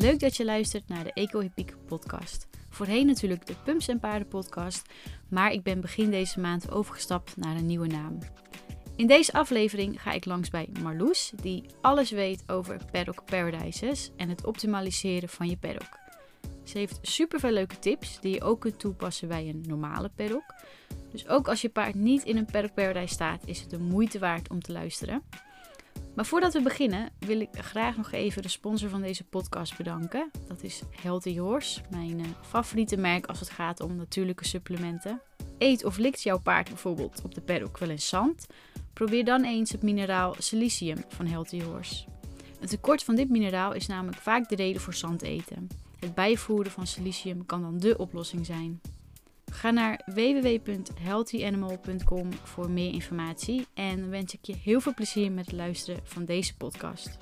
leuk dat je luistert naar de Eco Hippiek podcast. Voorheen natuurlijk de Pumps en Paarden podcast, maar ik ben begin deze maand overgestapt naar een nieuwe naam. In deze aflevering ga ik langs bij Marloes, die alles weet over paddock paradises en het optimaliseren van je paddock. Ze heeft superveel leuke tips die je ook kunt toepassen bij een normale paddock. Dus ook als je paard niet in een paddock paradise staat, is het de moeite waard om te luisteren. Maar voordat we beginnen, wil ik graag nog even de sponsor van deze podcast bedanken. Dat is Healthy Horse, mijn uh, favoriete merk als het gaat om natuurlijke supplementen. Eet of likt jouw paard bijvoorbeeld op de paddock wel eens zand? Probeer dan eens het mineraal silicium van Healthy Horse. Een tekort van dit mineraal is namelijk vaak de reden voor zand eten. Het bijvoeren van silicium kan dan dé oplossing zijn. Ga naar www.healthyanimal.com voor meer informatie en dan wens ik je heel veel plezier met het luisteren van deze podcast.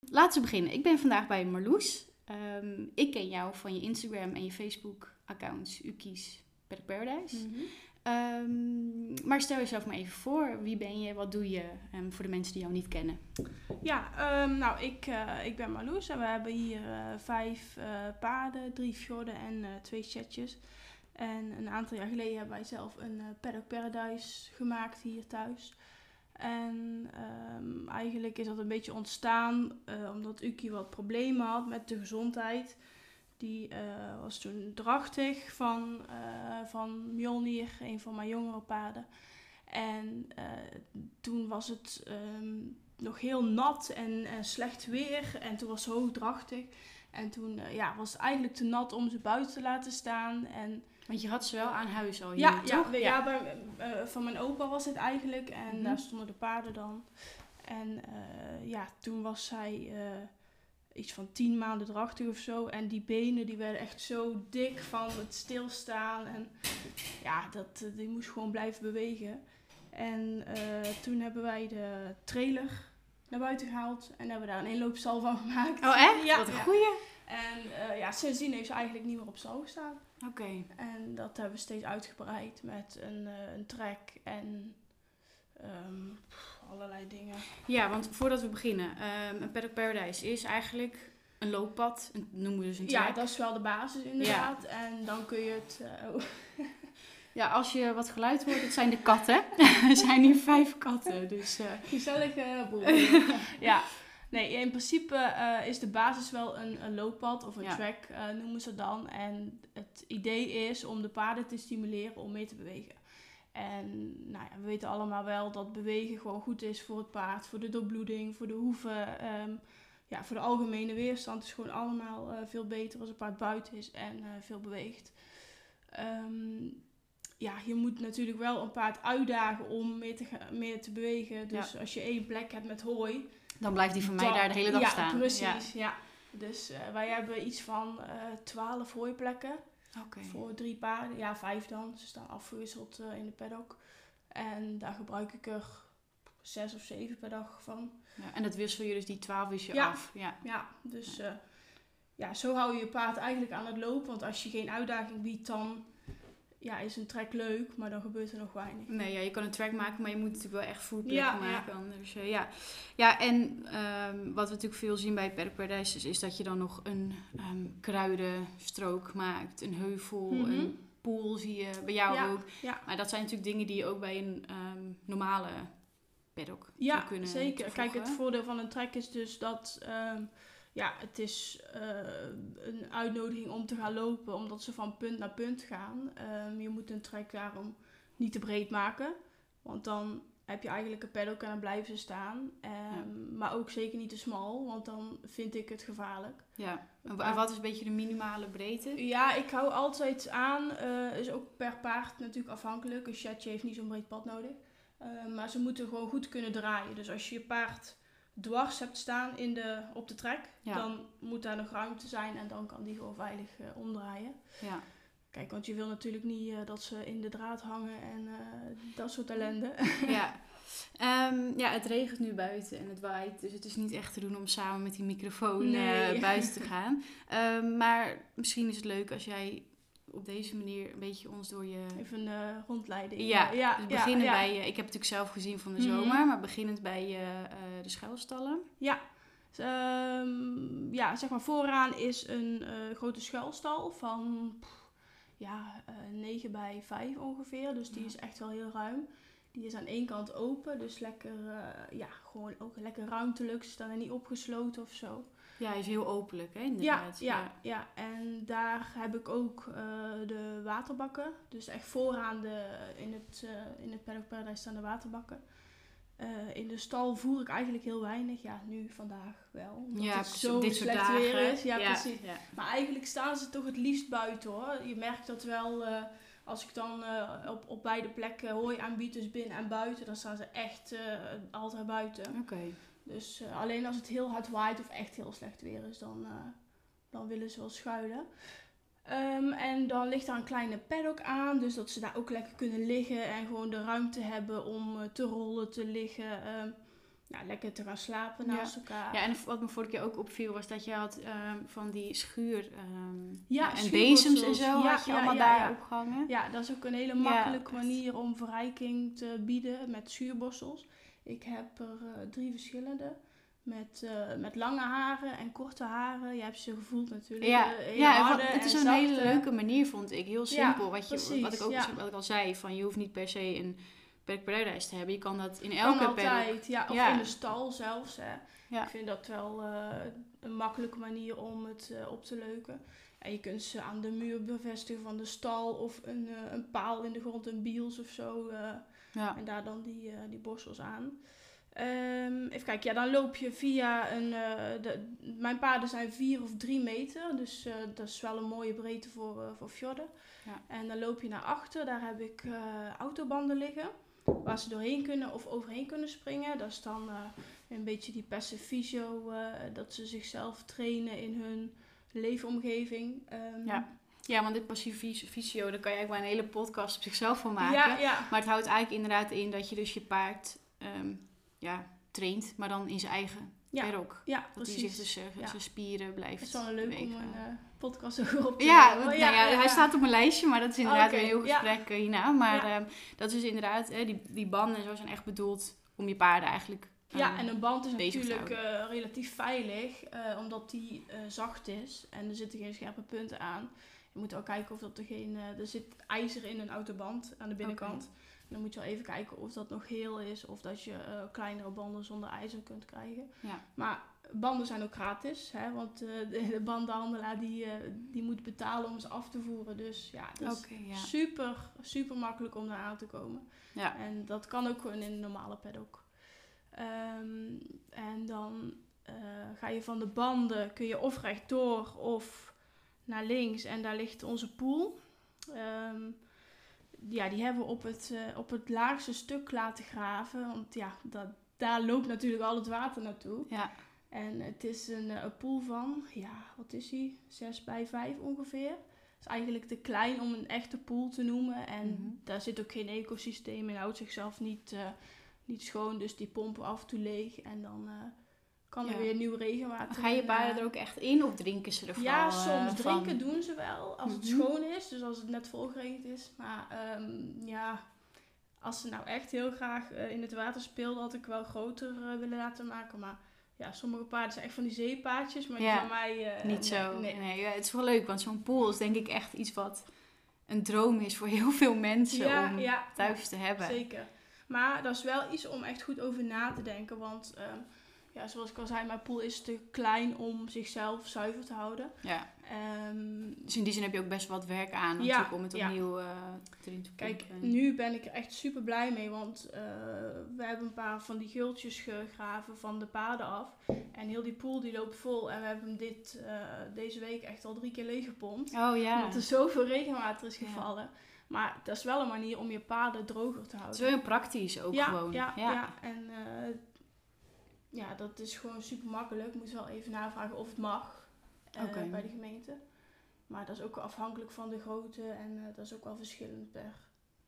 Laten we beginnen. Ik ben vandaag bij Marloes. Um, ik ken jou van je Instagram en je Facebook accounts Ukies Pet Paradise. Mm Um, maar stel jezelf maar even voor. Wie ben je? Wat doe je? Um, voor de mensen die jou niet kennen. Ja, um, nou, ik, uh, ik ben Marloes en we hebben hier uh, vijf uh, paarden, drie fjorden en twee chatjes. En een aantal jaar geleden hebben wij zelf een paddock paradise gemaakt hier thuis. En eigenlijk is dat een beetje ontstaan omdat Uki wat problemen had met de gezondheid. Die uh, was toen drachtig van, uh, van Mjolnir, een van mijn jongere paarden. En uh, toen was het um, nog heel nat en, en, slecht weer. En toen was ze hoogdrachtig. En toen ja, was het eigenlijk te nat om ze buiten te laten staan. En, Want je had ze wel aan huis al hier, ja, toch? Ja, ja. bij, van mijn opa was het eigenlijk. En Mhm. daar stonden de paarden dan. En ja, toen was zij iets van tien maanden drachtig of zo. En die benen die werden echt zo dik van het stilstaan. En ja, dat, die moest gewoon blijven bewegen. En uh, toen hebben wij de trailer naar buiten gehaald. En hebben daar een inloopstal van gemaakt. Oh echt? Ja. Wat een goeie. En uh, ja, sindsdien heeft ze eigenlijk niet meer op stal gestaan. Oké. Okay. En dat hebben we steeds uitgebreid met een, uh, een trek en um, allerlei dingen. Ja, want voordat we beginnen. Um, een Paddock Paradise is eigenlijk een looppad, noemen we dus een track. Ja, dat is wel de basis inderdaad. Ja. En dan kun je het... Uh, oh. Ja, als je wat geluid hoort, het zijn de katten. er zijn hier vijf katten, dus... Uh... Gezellige boel. ja. Nee, in principe uh, is de basis wel een, een looppad of een ja. track, uh, noemen ze dan. En het idee is om de paarden te stimuleren om mee te bewegen. En nou ja, we weten allemaal wel dat bewegen gewoon goed is voor het paard, voor de doorbloeding, voor de hoeven. Um, ja, voor de algemene weerstand is gewoon allemaal uh, veel beter als een paard buiten is en uh, veel beweegt. Um, ja, je moet natuurlijk wel een paard uitdagen om meer te, meer te bewegen. Dus ja. als je één plek hebt met hooi... Dan blijft die van mij dan, daar de hele dag ja, staan. Precies, ja. ja. Dus uh, wij hebben iets van twaalf hooiplekken. Okay. Voor drie paarden. Ja, vijf dan. Ze staan afgewisseld in de paddock. En daar gebruik ik er zes of zeven per dag van. Ja, en dat wissel je dus die 12 is je ja. af. Ja, ja dus ja. Uh, ja, zo hou je je paard eigenlijk aan het lopen. Want als je geen uitdaging biedt, dan ja, is een trek leuk, maar dan gebeurt er nog weinig. Nee, ja, je kan een track maken, maar je moet natuurlijk wel echt voerplekken ja, maken. Ja. Anders, uh, ja. ja, en um, wat we natuurlijk veel zien bij Paddock Paradise is, is dat je dan nog een um, kruidenstrook maakt, een heuvel, mm -hmm. een pool zie je bij jou ja, ook. Ja. Maar dat zijn natuurlijk dingen die je ook bij een um, normale paddock ja, zou kunnen zeker. Kijk, het voordeel van een trek is dus dat ja, het is uh, een uitnodiging om te gaan lopen, omdat ze van punt naar punt gaan. Um, je moet een trek daarom niet te breed maken, want dan heb je eigenlijk een paddock en dan blijven ze staan. Um, ja. Maar ook zeker niet te smal, want dan vind ik het gevaarlijk. Ja, en wat is een beetje de minimale breedte? Ja, ik hou altijd aan, uh, is ook per paard natuurlijk afhankelijk. Een chatje heeft niet zo'n breed pad nodig. Uh, maar ze moeten gewoon goed kunnen draaien. Dus als je je paard dwars hebt staan in de, op de trek, ja. dan moet daar nog ruimte zijn en dan kan die gewoon veilig uh, omdraaien. Ja. Kijk, want je wil natuurlijk niet uh, dat ze in de draad hangen en dat soort ellende. Ja. Um, ja, het regent nu buiten en het waait, dus het is niet echt te doen om samen met die microfoon nee. buiten te gaan. Um, maar misschien is het leuk als jij op deze manier een beetje ons door je... Even een uh, rondleiding. Ja, ja, dus beginnen bij... Uh, ik heb het natuurlijk zelf gezien van de zomer, mm -hmm. maar beginnend bij uh, de schuilstallen. Ja, Ehm, ja, zeg maar vooraan is een eh, grote schuilstal van pff, ja, eh 9 bij 5 ongeveer. Dus die Ja. is echt wel heel ruim. Die is aan één kant open, dus lekker, eh, ja, gewoon ook lekker ruimtelijk. Ze staan er niet opgesloten of zo. Ja, hij is heel openlijk, hè, Ja, inderdaad. ja, ja, en daar heb ik ook eh, de waterbakken. Dus echt vooraan de, in het, eh in het Paddock Paradise staan de waterbakken. Eh, in de stal voer ik eigenlijk heel weinig. Ja, nu vandaag wel. Omdat Ja, het zo dit soort slecht dagen. weer is. Ja, ja, precies. ja. Maar eigenlijk staan ze toch het liefst buiten hoor. Je merkt dat wel als ik dan op, op beide plekken hooi aanbied, dus binnen en buiten, dan staan ze echt altijd buiten. Oké. Dus eh, alleen als het heel hard waait of echt heel slecht weer is, dan, eh, dan willen ze wel schuilen. Ehm, en dan ligt daar een kleine paddock aan, dus dat ze daar ook lekker kunnen liggen en gewoon de ruimte hebben om eh, te rollen, te liggen. ehm, ja, lekker te gaan slapen Ja. naast elkaar. Ja, en wat me vorige keer ook opviel was dat je had ehm, van die schuur Ja, en bezems en zo Ja, had je allemaal daar opgehangen. Ja, dat is ook een hele makkelijke manier om verrijking te bieden met schuurborstels. Ik heb er eh, drie verschillende. Met, eh, met lange haren en korte haren. Je hebt ze gevoeld natuurlijk. Ja, hele ja het is en een hele leuke manier, vond ik. Heel simpel. wat, je, precies, wat, ik ook, ja. wat ik al zei, van je hoeft niet per se een Paddock Paradise te hebben. Je kan dat in Kan elke paddock. altijd, ja. Of Ja. in de stal zelfs. Hè. Ik vind dat wel eh, een makkelijke manier om het eh, op te leuken. En je kunt ze aan de muur bevestigen van de stal. Of een, eh, een paal in de grond, een biels of zo. Ja. En daar dan die, eh, die borstels aan. Ehm, even kijken, ja, dan loop je via een. eh, de, mijn paarden zijn 4 of 3 meter, dus eh, dat is wel een mooie breedte voor, voor fjorden. Ja. En dan loop je naar achter, daar heb ik autobanden liggen, waar ze doorheen kunnen of overheen kunnen springen. Dat is dan een beetje die eh, dat ze zichzelf trainen in hun leefomgeving. Ehm, Ja. Ja, want dit passief vis- visio, daar kan je eigenlijk wel een hele podcast op zichzelf van maken. ja, ja, Maar het houdt eigenlijk inderdaad in dat je dus je paard ehm, ja, traint, maar dan in zijn eigen Ja, paddock. ja, Dat hij zich precies. dus zijn spieren blijft Het is wel leuk om een eh, podcast over op te Ja, nemen. nou ja, hij staat op mijn lijstje, maar dat is inderdaad een heel gesprek hierna. Maar ehm, dat is inderdaad, die, die banden en zo zijn echt bedoeld om je paarden eigenlijk... Ja, eh, en een band is natuurlijk eh, relatief veilig, eh, omdat die zacht is en er zitten geen scherpe punten aan. Je moet wel kijken of dat er geen. eh, er zit ijzer in een autoband aan de binnenkant. En dan moet je wel even kijken of dat nog heel is of dat je eh, kleinere banden zonder ijzer kunt krijgen. Ja. Maar banden zijn ook gratis, hè, want eh, de, de bandenhandelaar die, die moet betalen om ze af te voeren. Dus ja, dat is ja. super, super makkelijk om daar aan te komen. Ja. En dat kan ook gewoon in een normale paddock. Ehm, en dan ga je van de banden, kun je of rechtdoor of naar links. En daar ligt onze pool. Ehm, ja, die hebben we op het, eh, op het laagste stuk laten graven. Want ja, dat, daar loopt natuurlijk al het water naartoe. Ja. En het is een, eh, een pool van, ja, wat is die? 6 bij 5 ongeveer. Het is eigenlijk te klein om een echte pool te noemen. En Mhm. daar zit ook geen ecosysteem in. houdt zichzelf niet, eh, niet schoon. Dus die pompen af en toe leeg. En dan kan er Ja. weer nieuw regenwater Ga je paarden eh, er ook echt in of drinken ze er ja, vooral eh, soms van? drinken doen ze wel. Als het Mhm. schoon is. Dus als het net volgeregend is. Maar ehm, ja, als ze nou echt heel graag eh, in het water speelden, had ik wel groter eh, willen laten maken. Maar ja, sommige paarden zijn echt van die zeepaadjes. Maar die Ja, van mij eh, Niet zo. nee. Nee. ja, het is wel leuk, want zo'n pool is denk ik echt iets wat een droom is voor heel veel mensen Ja, om ja. thuis te hebben. Zeker. Maar dat is wel iets om echt goed over na te denken. Want ehm, ja, zoals ik al zei, mijn pool is te klein om zichzelf zuiver te houden. Ja. Ehm, Dus in die zin heb je ook best wat werk aan Ja, om het opnieuw eh te Kijk, pompen. nu ben ik er echt super blij mee, want eh, we hebben een paar van die gultjes gegraven van de paden af. En heel die pool die loopt vol en we hebben hem dit, eh, deze week echt al drie keer leeggepompt. Oh ja. Omdat er zoveel regenwater is Ja. gevallen. Maar dat is wel een manier om je paden droger te Het houden. is wel heel praktisch ook ja, gewoon. Ja, ja. en ja, dat is gewoon super makkelijk. Moet wel even navragen of het mag Oké. bij de gemeente. Maar dat is ook afhankelijk van de grootte en eh, dat is ook wel verschillend per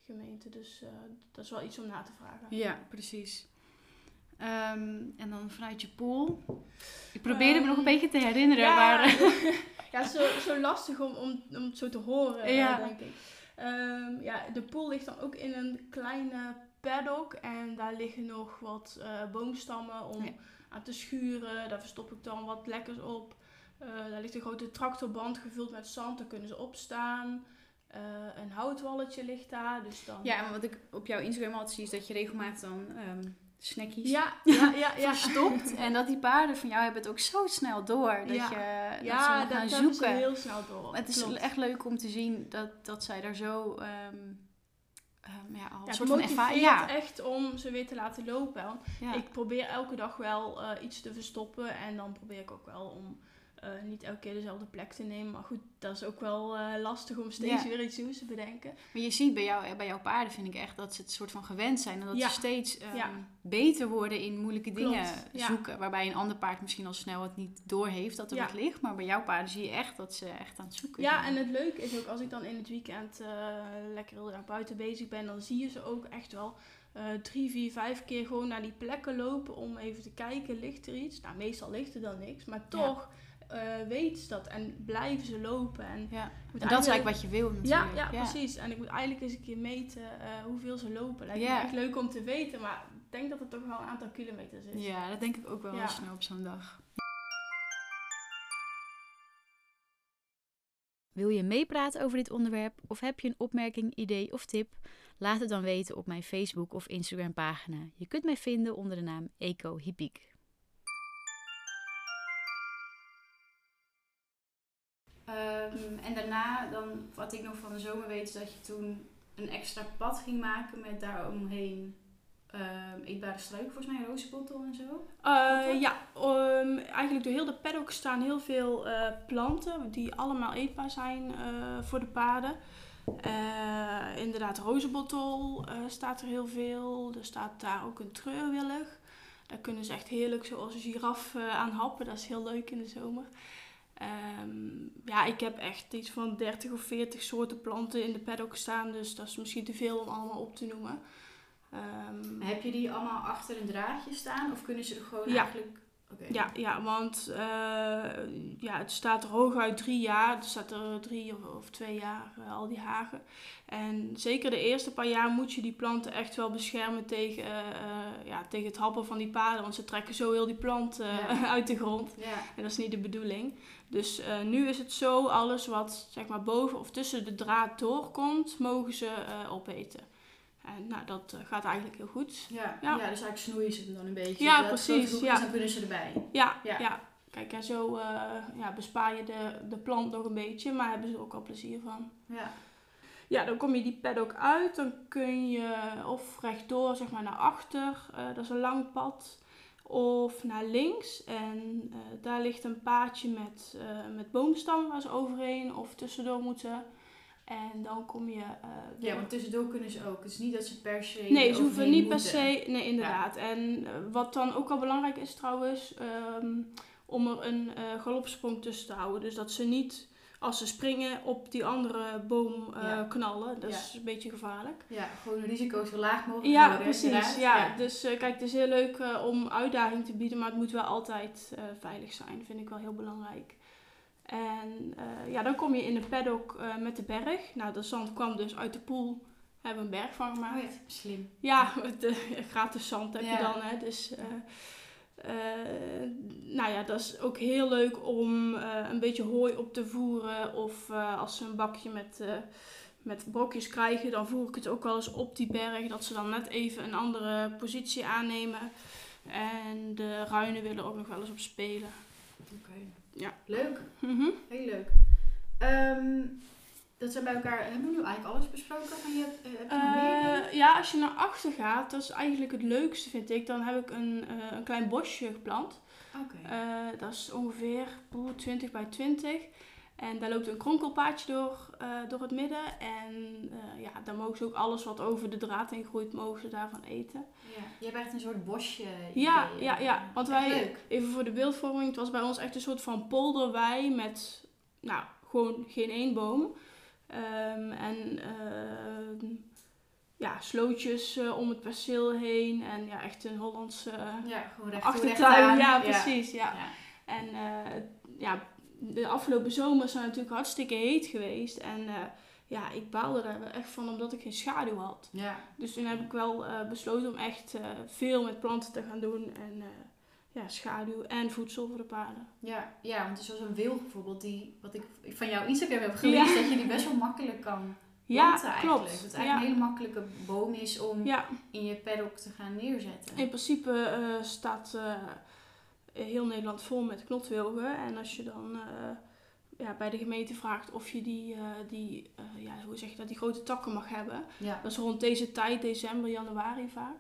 gemeente. Dus eh, dat is wel iets om na te vragen. Ja, precies. Ehm, en dan vanuit je pool. Ik probeerde me nog een Ehm, beetje te herinneren, ja, maar... ja, zo, zo lastig om, om, om het zo te horen, Ja. denk ik. Ehm, ja, de pool ligt dan ook in een kleine paddock en daar liggen nog wat eh, boomstammen om Ja. aan te schuren. Daar verstop ik dan wat lekkers op. Eh, daar ligt een grote tractorband gevuld met zand, daar kunnen ze opstaan. Eh, een houtwalletje ligt daar, dus dan... Ja, en wat ik op jouw Instagram altijd zie is dat je regelmatig dan ehm snackies ja, ja, ja. ja. verstopt. En dat die paarden van jou hebben het ook zo snel door. Dat, Ja. je, dat ze Ja, dat gaan ze zoeken. heel snel door. Het is Klopt. echt leuk om te zien dat, dat zij daar zo ehm, ehm, ja, al Ja, soort het van ervaring... motiveert Ja, echt om ze weer te laten lopen. Ja. Ik probeer elke dag wel eh, iets te verstoppen. En dan probeer ik ook wel om eh, niet elke keer dezelfde plek te nemen. Maar goed, dat is ook wel eh, lastig om steeds Ja. weer iets nieuws te bedenken. Maar je ziet bij, jou, bij jouw paarden, vind ik echt, dat ze het soort van gewend zijn. En dat Ja. ze steeds ehm, Ja. beter worden in moeilijke Klopt, dingen zoeken. Waarbij een ander paard misschien al snel het niet doorheeft dat er wat ligt. Maar bij jouw paarden zie je echt dat ze echt aan het zoeken Ja, zijn. en het leuke is ook als ik dan in het weekend eh, lekker heel erg buiten bezig ben, dan zie je ze ook echt wel eh, drie, vier, vijf keer gewoon naar die plekken lopen om even te kijken, ligt er iets? Nou, meestal ligt er dan niks, maar toch eh weten ze dat en blijven ze lopen. En, Ja. En dat is eigenlijk wat je wil Ja, natuurlijk. ja, precies. En ik moet eigenlijk eens een keer meten eh, hoeveel ze lopen. Lijkt Ja. me echt leuk om te weten, maar ik denk dat het toch wel een aantal kilometers is. Ja, dat denk ik ook wel Ja. heel snel op zo'n dag. Wil je meepraten over dit onderwerp of heb je een opmerking, idee of tip? Laat het dan weten op mijn Facebook of Instagram pagina. Je kunt mij vinden onder de naam Eco Hippiek. Ehm, en daarna, dan, wat ik nog van de zomer weet, is dat je toen een extra pad ging maken met daaromheen ehm eetbare struiken, volgens mij, rozenbottel en zo. Eh, ja, ehm, eigenlijk door heel de paddock staan heel veel eh, planten die allemaal eetbaar zijn eh, voor de paarden. Inderdaad, rozenbottel staat er heel veel. Er staat daar ook een treurwillig. Daar kunnen ze echt heerlijk zoals een giraf aan happen. Dat is heel leuk in de zomer. Ehm, ja, ik heb echt iets van 30 of 40 soorten planten in de paddock staan. Dus dat is misschien te veel om allemaal op te noemen. Ehm, Heb je die allemaal achter een draadje staan of kunnen ze er gewoon Ja. eigenlijk... Ja, ja want eh, ja, het staat er hooguit drie jaar. Er staat er drie of, of twee jaar, eh, al die hagen. En zeker de eerste paar jaar moet je die planten echt wel beschermen tegen, eh, ja, tegen het happen van die paarden. Want ze trekken zo heel die plant Ja. uit de grond. Ja. En dat is niet de bedoeling. Dus eh, nu is het zo, alles wat zeg maar boven of tussen de draad doorkomt, mogen ze eh, opeten. En nou, dat eh, gaat eigenlijk heel goed. Ja. Ja. Ja. dus eigenlijk snoeien ze hem dan een beetje. Ja, het precies, ja. is, dan kunnen ze erbij. Ja, Ja. ja. Kijk, en zo ja, bespaar je de, de plant nog een beetje, maar hebben ze ook al plezier van. Ja. Ja, dan kom je die paddock uit, dan kun je of rechtdoor, zeg maar, naar achter, dat is een lang pad, of naar links. En eh, daar ligt een paadje met, eh, met boomstammen waar ze overheen of tussendoor moeten. En dan kom je... eh, ja, want tussendoor kunnen ze ook. Het is niet dat ze per se Nee, ze hoeven niet per se. Nee, inderdaad. En wat dan ook wel belangrijk is trouwens, ehm, om er een galopsprong tussen te houden. Dus dat ze niet, als ze springen, op die andere boom eh, Ja. knallen. Dat Ja. is een beetje gevaarlijk. Ja, gewoon de risico's zo laag mogelijk Ja, precies. Ja. Dus eh, kijk, het is heel leuk eh, om uitdaging te bieden, maar het moet wel altijd veilig zijn. vind ik wel heel belangrijk. En ja, dan kom je in de paddock met de berg. Nou, dat zand kwam dus uit de poel. Hebben we een berg van gemaakt. Oh ja, slim. Ja, met de gratis zand heb je dan. Hè, dus, nou ja, dat is ook heel leuk om eh, een beetje hooi op te voeren. Of eh, als ze een bakje met, eh, met brokjes krijgen, dan voer ik het ook wel eens op die berg. Dat ze dan net even een andere positie aannemen. En de ruinen willen ook nog wel eens op spelen. Oké. Ja. Leuk. Mhm. Heel leuk. Ehm, dat zijn bij elkaar... Hebben we nu eigenlijk alles besproken? Maar je hebt, eh, heb je nog meer? Eh, ja, als je naar achter gaat, dat is eigenlijk het leukste vind ik. Dan heb ik een, eh, een klein bosje geplant. Dat is ongeveer oeh, 20 bij 20. En daar loopt een kronkelpaadje door, door het midden. En eh, ja, dan mogen ze ook alles wat over de draad heen groeit, mogen ze daarvan eten. ja. Je hebt echt een soort bosje Ja, idee. ja, ja. Want Echt wij, leuk. even voor de beeldvorming, het was bij ons echt een soort van polderwei met, nou, gewoon geen één boom. Ehm, en eh, ja, slootjes eh, om het perceel heen. En ja, echt een Hollandse Ja, gewoon recht achtertuin. Ja, precies. Ja. Ja. En eh, ja, de afgelopen zomer is het natuurlijk hartstikke heet geweest. En eh, ja, ik baalde wel echt van omdat ik geen schaduw had. Ja. Dus toen heb ik wel eh, besloten om echt eh, veel met planten te gaan doen. En eh, ja, schaduw en voedsel voor de paarden. Ja, ja, want zoals een wilg bijvoorbeeld, die, wat ik van jouw Instagram heb gelezen, Ja. dat je die best wel makkelijk kan Ja, planten eigenlijk. klopt. Dat het Ja. eigenlijk een hele makkelijke boom is om Ja, in je paddock te gaan neerzetten. in principe eh, staat eh, heel Nederland vol met knotwilgen. En als je dan eh, ja, bij de gemeente vraagt of je die, die, ja, hoe zeg je dat, die grote takken mag hebben. Ja, Dat is rond deze tijd, december, januari vaak.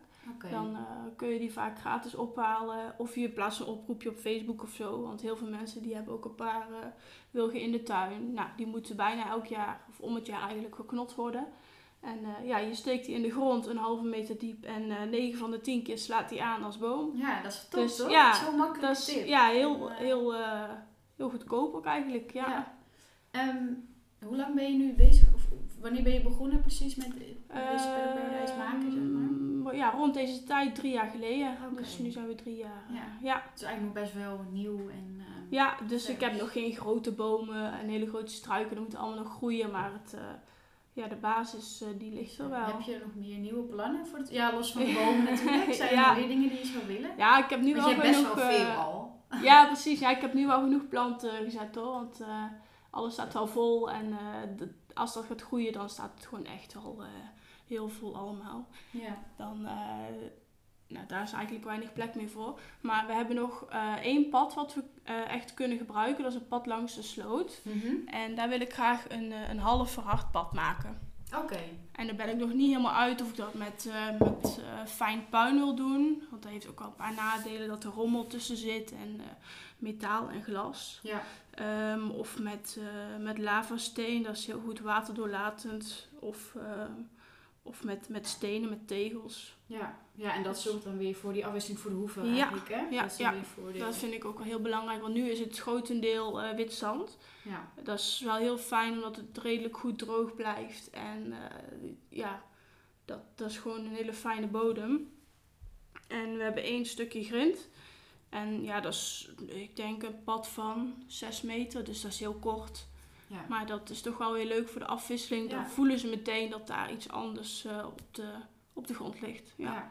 Dan eh, kun je die vaak gratis ophalen. Of je plaatst een oproepje op Facebook of zo. Want heel veel mensen die hebben ook een paar eh, wilgen in de tuin. Nou, die moeten bijna elk jaar, of om het jaar eigenlijk, geknot worden. En eh, ja, je steekt die in de grond een halve meter diep. En eh 9 van de 10 keer slaat die aan als boom. Ja, dat is top, Dus, toch? ja, Zo'n makkelijke Dat is tip. ja, heel, heel, heel goedkoop ook eigenlijk. Ja. Ja. Ehm, hoe lang ben je nu bezig? Of wanneer ben je begonnen precies met deze paddock paradise maken, zeg maar? Ja, rond deze tijd, drie jaar geleden. Dus nu zijn we drie jaar. eh, Ja. ja. Het is eigenlijk nog best wel nieuw en... ehm, Ja, dus ik heb nog geen grote bomen en hele grote struiken. Dat moet allemaal nog groeien, maar het, eh, ja, de basis eh, die ligt er wel. Heb je nog meer nieuwe plannen voor het... Ja, los van de bomen natuurlijk. Zijn er Ja. nog meer dingen die je zou willen? Ja, ik heb nu wel best wel veel al. Ja, precies. Ja, ik heb nu wel genoeg planten gezet hoor. Want alles staat wel vol. En als dat gaat groeien, dan staat het gewoon echt wel heel vol allemaal. Ja. Dan, eh, nou, daar is eigenlijk weinig plek meer voor. Maar we hebben nog eh, één pad wat we eh, echt kunnen gebruiken. Dat is een pad langs de sloot. Mhm. En daar wil ik graag een, een half verhard pad maken. Oké. En daar ben ik nog niet helemaal uit of ik dat met, met fijn puin wil doen. Want dat heeft ook wel een paar nadelen dat er rommel tussen zit en metaal en glas. Ja. Ehm, of met, met lavasteen, dat is heel goed waterdoorlatend. Of, of met, met stenen, met tegels. Ja. ja, en dat zorgt dan weer voor die afwisseling voor de hoeven Ja. eigenlijk, hè? Ja, dat is dan ja. weer voordeel. Dat vind ik ook wel heel belangrijk, want nu is het grotendeel eh wit zand. Ja. Dat is wel heel fijn omdat het redelijk goed droog blijft. En eh, ja, dat, dat is gewoon een hele fijne bodem. En we hebben één stukje grind. En ja, dat is, ik denk, een pad van 6 meter. Dus dat is heel kort. Ja. Maar dat is toch wel weer leuk voor de afwisseling. Ja. Dan voelen ze meteen dat daar iets anders eh, op, de, op de grond ligt. Ja. Ja.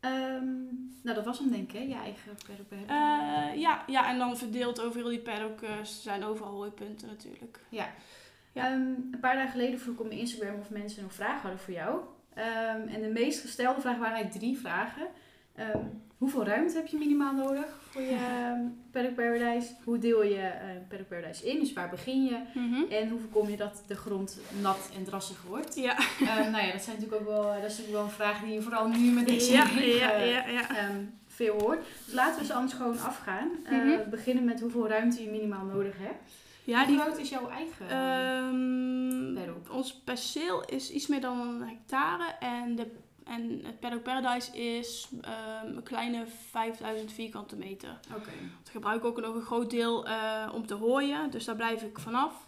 Ehm, nou, dat was hem denk ik, hè? Je eigen paddock. Eh, ja, ja, en dan verdeeld over heel die paddock eh, zijn overal hooipunten natuurlijk. ja. Ehm, een paar dagen geleden vroeg ik op mijn Instagram of mensen nog vragen hadden voor jou. Ehm, en de meest gestelde vragen waren eigenlijk drie vragen. Ehm, hoeveel ruimte heb je minimaal nodig voor je ehm, paddock paradise? Hoe deel je eh paddock paradise in? Dus waar begin je? En hoe voorkom je dat de grond nat en drassig wordt? Ja. Nou ja, dat zijn natuurlijk ook wel, dat is natuurlijk wel een vraag die je vooral nu met deze ja, regen, ja, ja, ja. veel hoort. Dus laten we ze anders gewoon afgaan. Eh, Mhm. We beginnen met hoeveel ruimte je minimaal nodig hebt. Ja, Hoe die, groot is jouw eigen paddock? ons perceel is iets meer dan een hectare en, de, en het Paddock Paradise is ehm, een kleine 5000 vierkante meter. Oké. Ik gebruik ook nog een groot deel eh, om te hooien, dus daar blijf ik vanaf.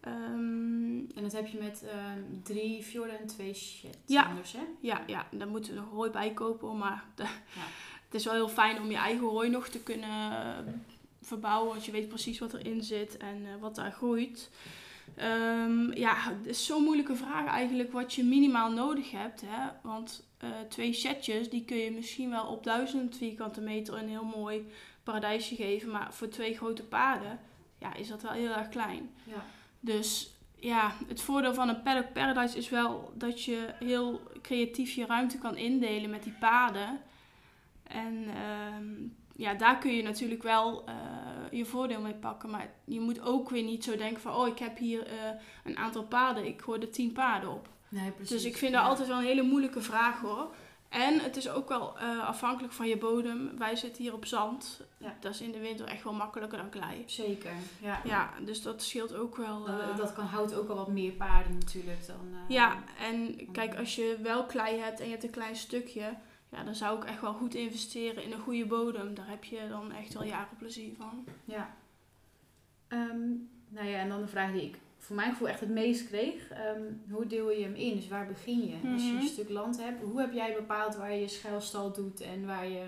Ehm, En dat heb je met ehm, drie fjorden en twee Ja. shetlanders, hè? ja, ja, daar moeten we nog hooi bij kopen, maar de- Ja. het is wel heel fijn om je eigen hooi nog te kunnen verbouwen, want je weet precies wat erin zit en eh, wat daar groeit. Ehm, ja, het is zo'n moeilijke vraag eigenlijk wat je minimaal nodig hebt. Hè? Want eh, twee setjes, die kun je misschien wel op 1000 vierkante meter een heel mooi paradijsje geven. Maar voor twee grote paarden ja, is dat wel heel erg klein. Ja. Dus ja, het voordeel van een paddock paradise is wel dat je heel creatief je ruimte kan indelen met die paden. En ehm, ja, daar kun je natuurlijk wel eh, je voordeel mee pakken. Maar je moet ook weer niet zo denken van... oh, ik heb hier eh, een aantal paden. Ik gooi er tien paden op. Nee, precies. Dus ik vind dat Ja. altijd wel een hele moeilijke vraag hoor. En het is ook wel eh, afhankelijk van je bodem. Wij zitten hier op zand. Ja. Dat is in de winter echt wel makkelijker dan klei. Zeker, ja. Ja, dus dat scheelt ook wel. Dat, dat kan, houdt ook al wat meer paarden natuurlijk dan... Ja, en kijk, als je wel klei hebt en je hebt een klein stukje, ja, dan zou ik echt wel goed investeren in een goede bodem. Daar heb je dan echt wel jaren plezier van. Ja. Ehm, nou ja, en dan de vraag die ik voor mijn gevoel echt het meest kreeg. Ehm, hoe deel je hem in? Dus waar begin je? Als je Mhm. een stuk land hebt, hoe heb jij bepaald waar je schuilstal doet en waar je...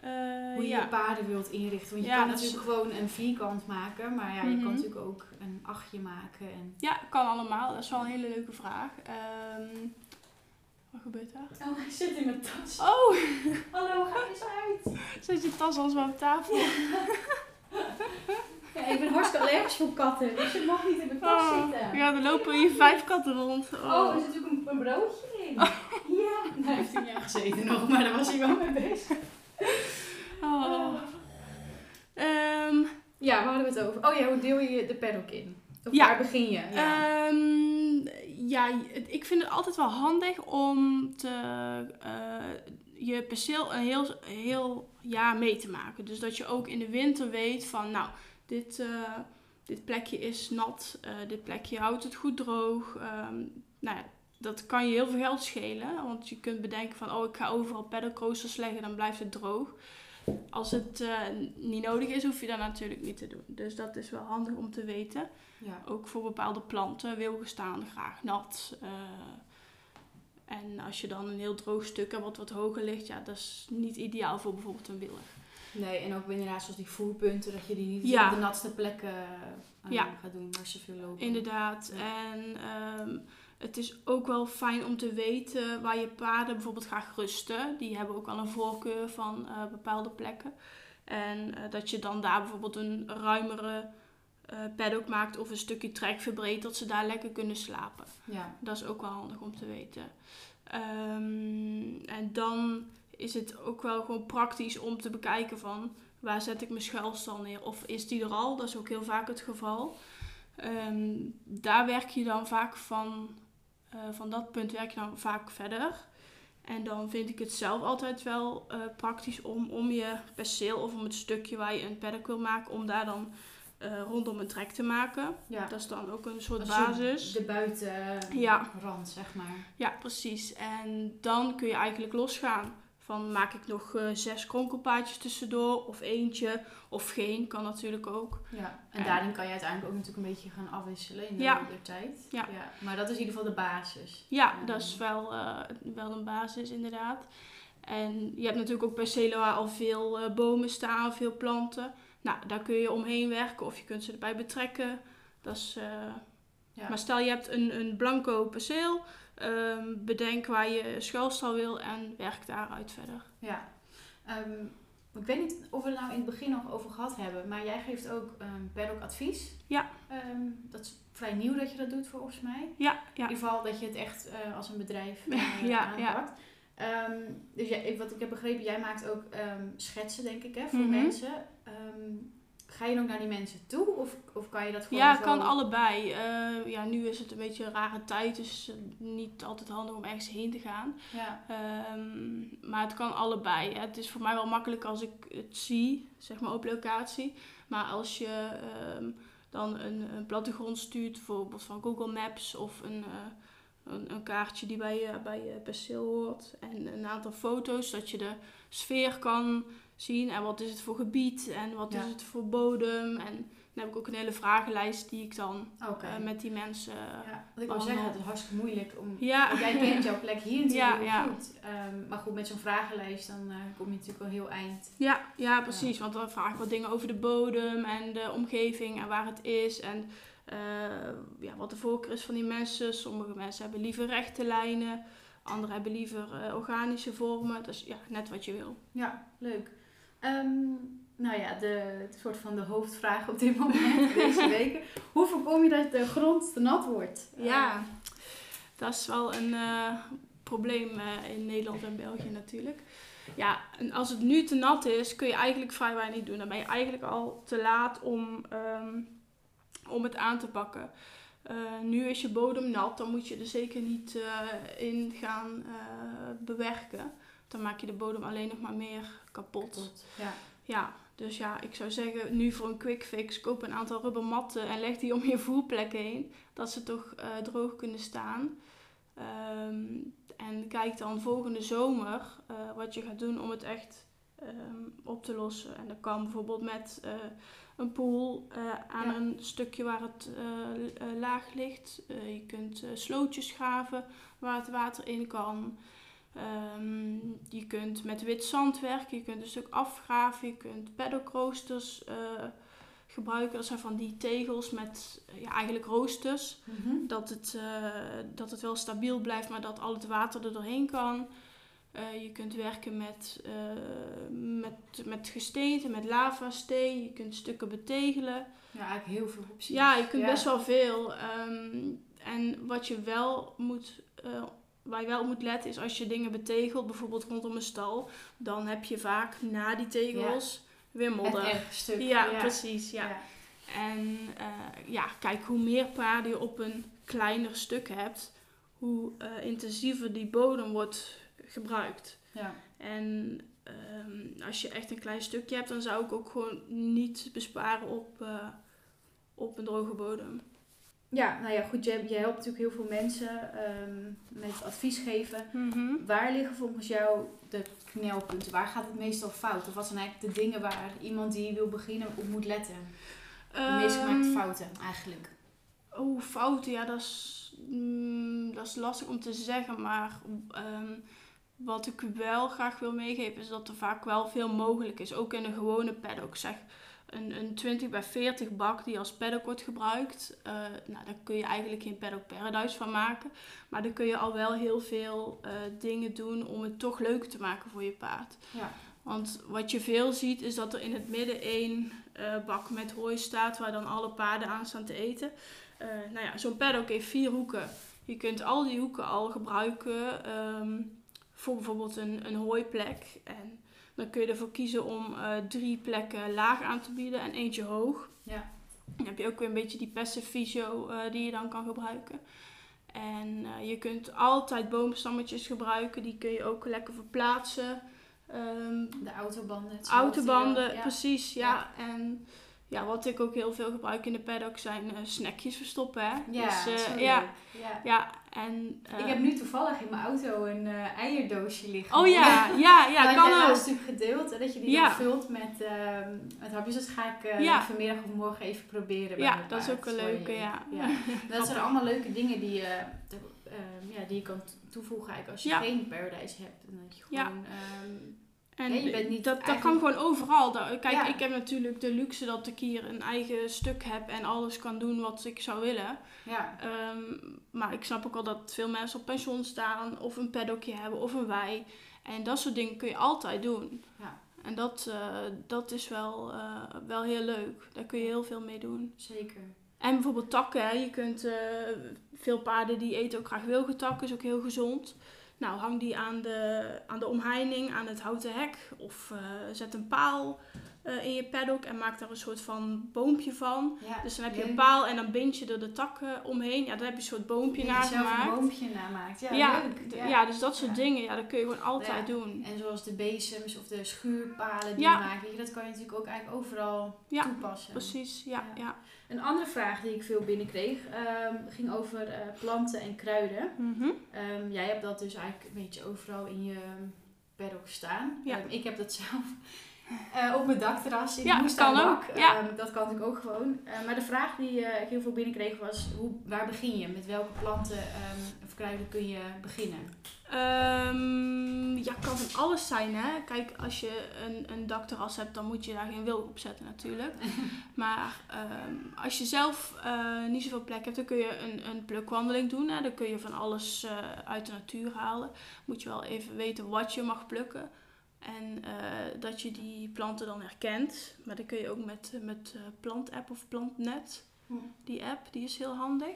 Eh, Hoe je ja. je paarden wilt inrichten. Want je Ja, kan is- natuurlijk gewoon een vierkant maken. Maar ja, je Mhm. kan natuurlijk ook een achtje maken. En... ja, kan allemaal. Dat is wel een hele leuke vraag. Ehm, wat gebeurt daar? Oh, hij zit in mijn tas. Oh, Hallo, ga eens uit. zit je tas als wel op tafel? Ja, ik ben hartstikke allergisch voor katten. Dus je mag niet in mijn tas Oh, zitten. ja, er lopen hier vijf katten rond. Oh, Oh. er zit natuurlijk een, een broodje in. Ja. Nou, hij heeft hij niet gezeten nog, maar daar was hij wel mee bezig. Oh. Ehm, Ja, waar hadden we het over? Oh ja, hoe deel je de paddock in? Of Ja. waar begin je? Ja. Ehm, ja, ik vind het altijd wel handig om te, eh, je perceel een heel, heel jaar mee te maken. Dus dat je ook in de winter weet van, nou, dit, eh, dit plekje is nat, eh, dit plekje houdt het goed droog. Ehm, nou ja, dat kan je heel veel geld schelen, want je kunt bedenken van, oh, ik ga overal paddock roosters leggen, dan blijft het droog. Als het niet nodig is, hoef je dat natuurlijk niet te doen. Dus dat is wel handig om te weten. Ja. Ook voor bepaalde planten, wilgen staan graag nat. eh, en als je dan een heel droog stuk hebt wat wat hoger ligt, ja, dat is niet ideaal voor bijvoorbeeld een willig. Nee, en ook inderdaad zoals die voerpunten, dat je die niet Ja. op de natste plekken eh, Ja. gaat doen waar ze veel lopen. Inderdaad. Ja. En ehm, het is ook wel fijn om te weten waar je paarden bijvoorbeeld graag rusten. Die hebben ook al een voorkeur van eh, bepaalde plekken. En dat je dan daar bijvoorbeeld een ruimere eh paddock maakt of een stukje trek verbreedt, dat ze daar lekker kunnen slapen. Ja. Dat is ook wel handig om te weten. Ehm, en dan is het ook wel gewoon praktisch om te bekijken van waar zet ik mijn schuilstal neer? Of is die er al? Dat is ook heel vaak het geval. Ehm, daar werk je dan vaak van, eh, van dat punt werk je dan vaak verder. En dan vind ik het zelf altijd wel eh, praktisch om, om je perceel of om het stukje waar je een paddock wil maken, om daar dan eh, rondom een trek te maken. ja. Dat is dan ook een soort basis. De buitenrand, Ja. zeg maar. Ja, precies. En dan kun je eigenlijk losgaan. Van maak ik nog eh, zes kronkelpaadjes tussendoor of eentje of geen, kan natuurlijk ook. Ja. En En- daarin kan je uiteindelijk ook natuurlijk een beetje gaan afwisselen in de Ja. tijd. Ja. Maar dat is in ieder geval de basis. Ja, Ja. dat is wel, eh, wel een basis inderdaad. En je hebt natuurlijk ook percelen waar al veel eh, bomen staan, veel planten. Nou, daar kun je omheen werken of je kunt ze erbij betrekken. Dat is, eh, Ja. Maar stel je hebt een, een blanco perceel, ehm, bedenk waar je schuilstal wil en werk daaruit verder. Ja. Ehm, ik weet niet of we het nou in het begin nog over gehad hebben, maar jij geeft ook um, paddock advies. Ja. Dat is vrij nieuw dat je dat doet volgens mij. Ja, In ja. ieder geval dat je het echt eh, als een bedrijf eh, Ja, ja. aanpakt. Ehm, dus jij, wat ik heb begrepen, jij maakt ook schetsen, denk ik, hè, voor Mhm. mensen. Ehm, ga je dan ook naar die mensen toe of, of kan je dat gewoon Ja, zo... kan allebei. Eh, ja, nu is het een beetje een rare tijd, dus niet altijd handig om ergens heen te gaan. Ja, Ehm, maar het kan allebei. Hè. Het is voor mij wel makkelijk als ik het zie, zeg maar op locatie. Maar als je ehm, dan een, een plattegrond stuurt, bijvoorbeeld van Google Maps of een, eh, een, een kaartje die bij je, bij je perceel hoort en een aantal foto's, dat je de sfeer kan zien en wat is het voor gebied en wat Ja. is het voor bodem. En dan heb ik ook een hele vragenlijst die ik dan eh, met die mensen. ja, wat ik wil zeggen, het is hartstikke moeilijk om... Ja. Jij kent jouw plek hier natuurlijk Ja, heel goed. Ehm, maar goed, met zo'n vragenlijst dan eh, kom je natuurlijk wel heel eind. Ja, ja, precies. Want dan vraag ik wat dingen over de bodem en de omgeving en waar het is. En eh, ja, wat de voorkeur is van die mensen. Sommige mensen hebben liever rechte lijnen. Anderen hebben liever organische vormen. Dus ja, net wat je wil. Ja, leuk. Ehm, nou ja, de, soort van de hoofdvraag op dit moment, deze weken. Hoe voorkom je dat de grond te nat wordt? Ja, dat is wel een eh, probleem eh, in Nederland en België natuurlijk. Ja, en als het nu te nat is, kun je eigenlijk vrij weinig doen. Dan ben je eigenlijk al te laat om, ehm, om het aan te pakken. Eh, nu is je bodem nat, dan moet je er zeker niet eh, in gaan eh, bewerken. Dan maak je de bodem alleen nog maar meer kapot. Ja. Ja, dus ja, ik zou zeggen, nu voor een quick fix, koop een aantal rubbermatten en leg die om je voerplek heen. Dat ze toch eh, droog kunnen staan. Ehm, en kijk dan volgende zomer eh, wat je gaat doen om het echt ehm, op te lossen. En dat kan bijvoorbeeld met eh, een pool aan Ja. een stukje waar het laag ligt. Je kunt slootjes graven waar het water in kan. Ehm, je kunt met wit zand werken, je kunt een stuk afgraven, je kunt paddock roosters eh, gebruiken. Dat zijn van die tegels met ja, eigenlijk roosters. Mhm. Dat het, eh, dat het wel stabiel blijft, maar dat al het water er doorheen kan. Eh, je kunt werken met, met, met gesteente, met lavasteen. Je kunt stukken betegelen. Ja, eigenlijk heel veel opties. Ja, je kunt best wel veel. Ehm, en wat je wel moet, eh, waar je wel op moet letten is als je dingen betegelt, bijvoorbeeld rondom een stal, dan heb je vaak na die tegels weer Het modder. erg stuk. Ja, precies. Ja. Ja. En eh, ja, kijk, hoe meer paarden je op een kleiner stuk hebt, hoe eh, intensiever die bodem wordt gebruikt. Ja. En ehm, als je echt een klein stukje hebt, dan zou ik ook gewoon niet besparen op, eh, op een droge bodem. Ja, nou ja, goed. Je, je helpt natuurlijk heel veel mensen ehm, met advies geven. Mhm. Waar liggen volgens jou de knelpunten? Waar gaat het meestal fout? Of wat zijn eigenlijk de dingen waar iemand die wil beginnen op moet letten? De meest gemaakte Ehm, fouten eigenlijk. Oh, fouten, ja, dat is, mm, dat is lastig om te zeggen. Maar ehm, wat ik wel graag wil meegeven is dat er vaak wel veel mogelijk is. Ook in een gewone paddock. Zeg, een, een 20 bij 40 bak die als paddock wordt gebruikt. eh, nou, daar kun je eigenlijk geen paddock paradise van maken. Maar dan kun je al wel heel veel eh, dingen doen om het toch leuk te maken voor je paard. Ja. Want wat je veel ziet is dat er in het midden één eh, bak met hooi staat waar dan alle paarden aan staan te eten. Nou ja, zo'n paddock heeft vier hoeken. Je kunt al die hoeken al gebruiken ehm, voor bijvoorbeeld een, een hooiplek. En dan kun je ervoor kiezen om eh, drie plekken laag aan te bieden en eentje hoog. Ja. Dan heb je ook weer een beetje die passive visio eh, die je dan kan gebruiken. En eh, je kunt altijd boomstammetjes gebruiken. Die kun je ook lekker verplaatsen. Ehm, De autobanden. Autobanden, ja. precies, ja. En ja, wat ik ook heel veel gebruik in de paddock zijn eh, snackjes verstoppen, hè. Ja, Dus, eh, ja, ja. ja, en... Ik eh, heb nu toevallig in mijn auto een eh, eierdoosje liggen. Oh ja, ja, ja, dat kan ook. natuurlijk gedeeld. En dat je die Ja. vult met, ehm met hapjes. Dat ga ik eh, Ja. vanmiddag of morgen even proberen. bij Ja, dat is ook een leuke, ja. Dat zijn allemaal leuke dingen die, je ehm, ja, die je kan toevoegen eigenlijk als je geen paradise hebt. En dat je gewoon... ehm, En Ja, je bent niet dat, dat kan gewoon overal. Kijk, Ja. ik heb natuurlijk de luxe dat ik hier een eigen stuk heb en alles kan doen wat ik zou willen. ja, Ehm, maar ik snap ook wel dat veel mensen op pensioen staan of een paddockje hebben of een wei. En dat soort dingen kun je altijd doen. Ja. En dat, eh, dat is wel, eh, wel heel leuk. Daar kun je heel veel mee doen. zeker. En bijvoorbeeld takken. Hè. Je kunt, eh, veel paarden die eten ook graag wilgentakken. is ook heel gezond. Nou, hang die aan de, aan de omheining, aan het houten hek. Of eh, zet een paal eh, in je paddock en maak daar een soort van boompje van. Ja, Dus dan heb je leuk. een paal en dan bind je er de takken omheen. Ja, dan heb je een soort boompje je zelf een boompje namaakt. Ja, Ja, leuk. ja. dus dat soort dingen, ja, dat kun je gewoon altijd doen. En zoals de bezems of de schuurpalen die je maakt, dat kan je natuurlijk ook eigenlijk overal Ja, toepassen. Precies, ja, Ja. Een andere vraag die ik veel binnenkreeg ehm, ging over eh, planten en kruiden. Mhm. Ehm, jij hebt dat dus eigenlijk een beetje overal in je paddock staan. Ja. Ehm, ik heb dat zelf eh, op mijn dakterras in Ja, de moestuinbak. kan ook, ja. Ehm, dat kan natuurlijk ook gewoon. Eh, maar de vraag die eh, ik heel veel binnenkreeg was, hoe, waar begin je? Met welke planten ehm, of kruiden kun je beginnen? Ehm, ja, kan van alles zijn, hè. Kijk, als je een, een dakterras hebt, dan moet je daar geen wilg op zetten natuurlijk. maar ehm, als je zelf niet zoveel plek hebt, dan kun je een, een plukwandeling doen. Hè. Dan kun je van alles uit de natuur halen. Moet je wel even weten wat je mag plukken. En eh, dat je die planten dan herkent. Maar dan kun je ook met, met eh, plantapp of plantnet. Hm. Die app, die is heel handig.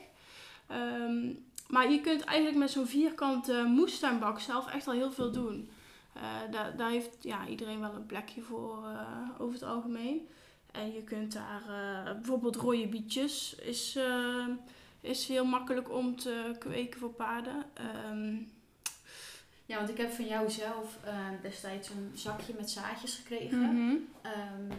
Ehm, maar je kunt eigenlijk met zo'n vierkante moestuinbak zelf echt al heel veel doen. Eh, daar, daar heeft ja, iedereen wel een plekje voor over het algemeen. En je kunt daar bijvoorbeeld rode bietjes is, is heel makkelijk om te kweken voor paarden. Ehm, Ja, want ik heb van jou zelf eh, destijds een zakje met zaadjes gekregen. mhm. Ehm,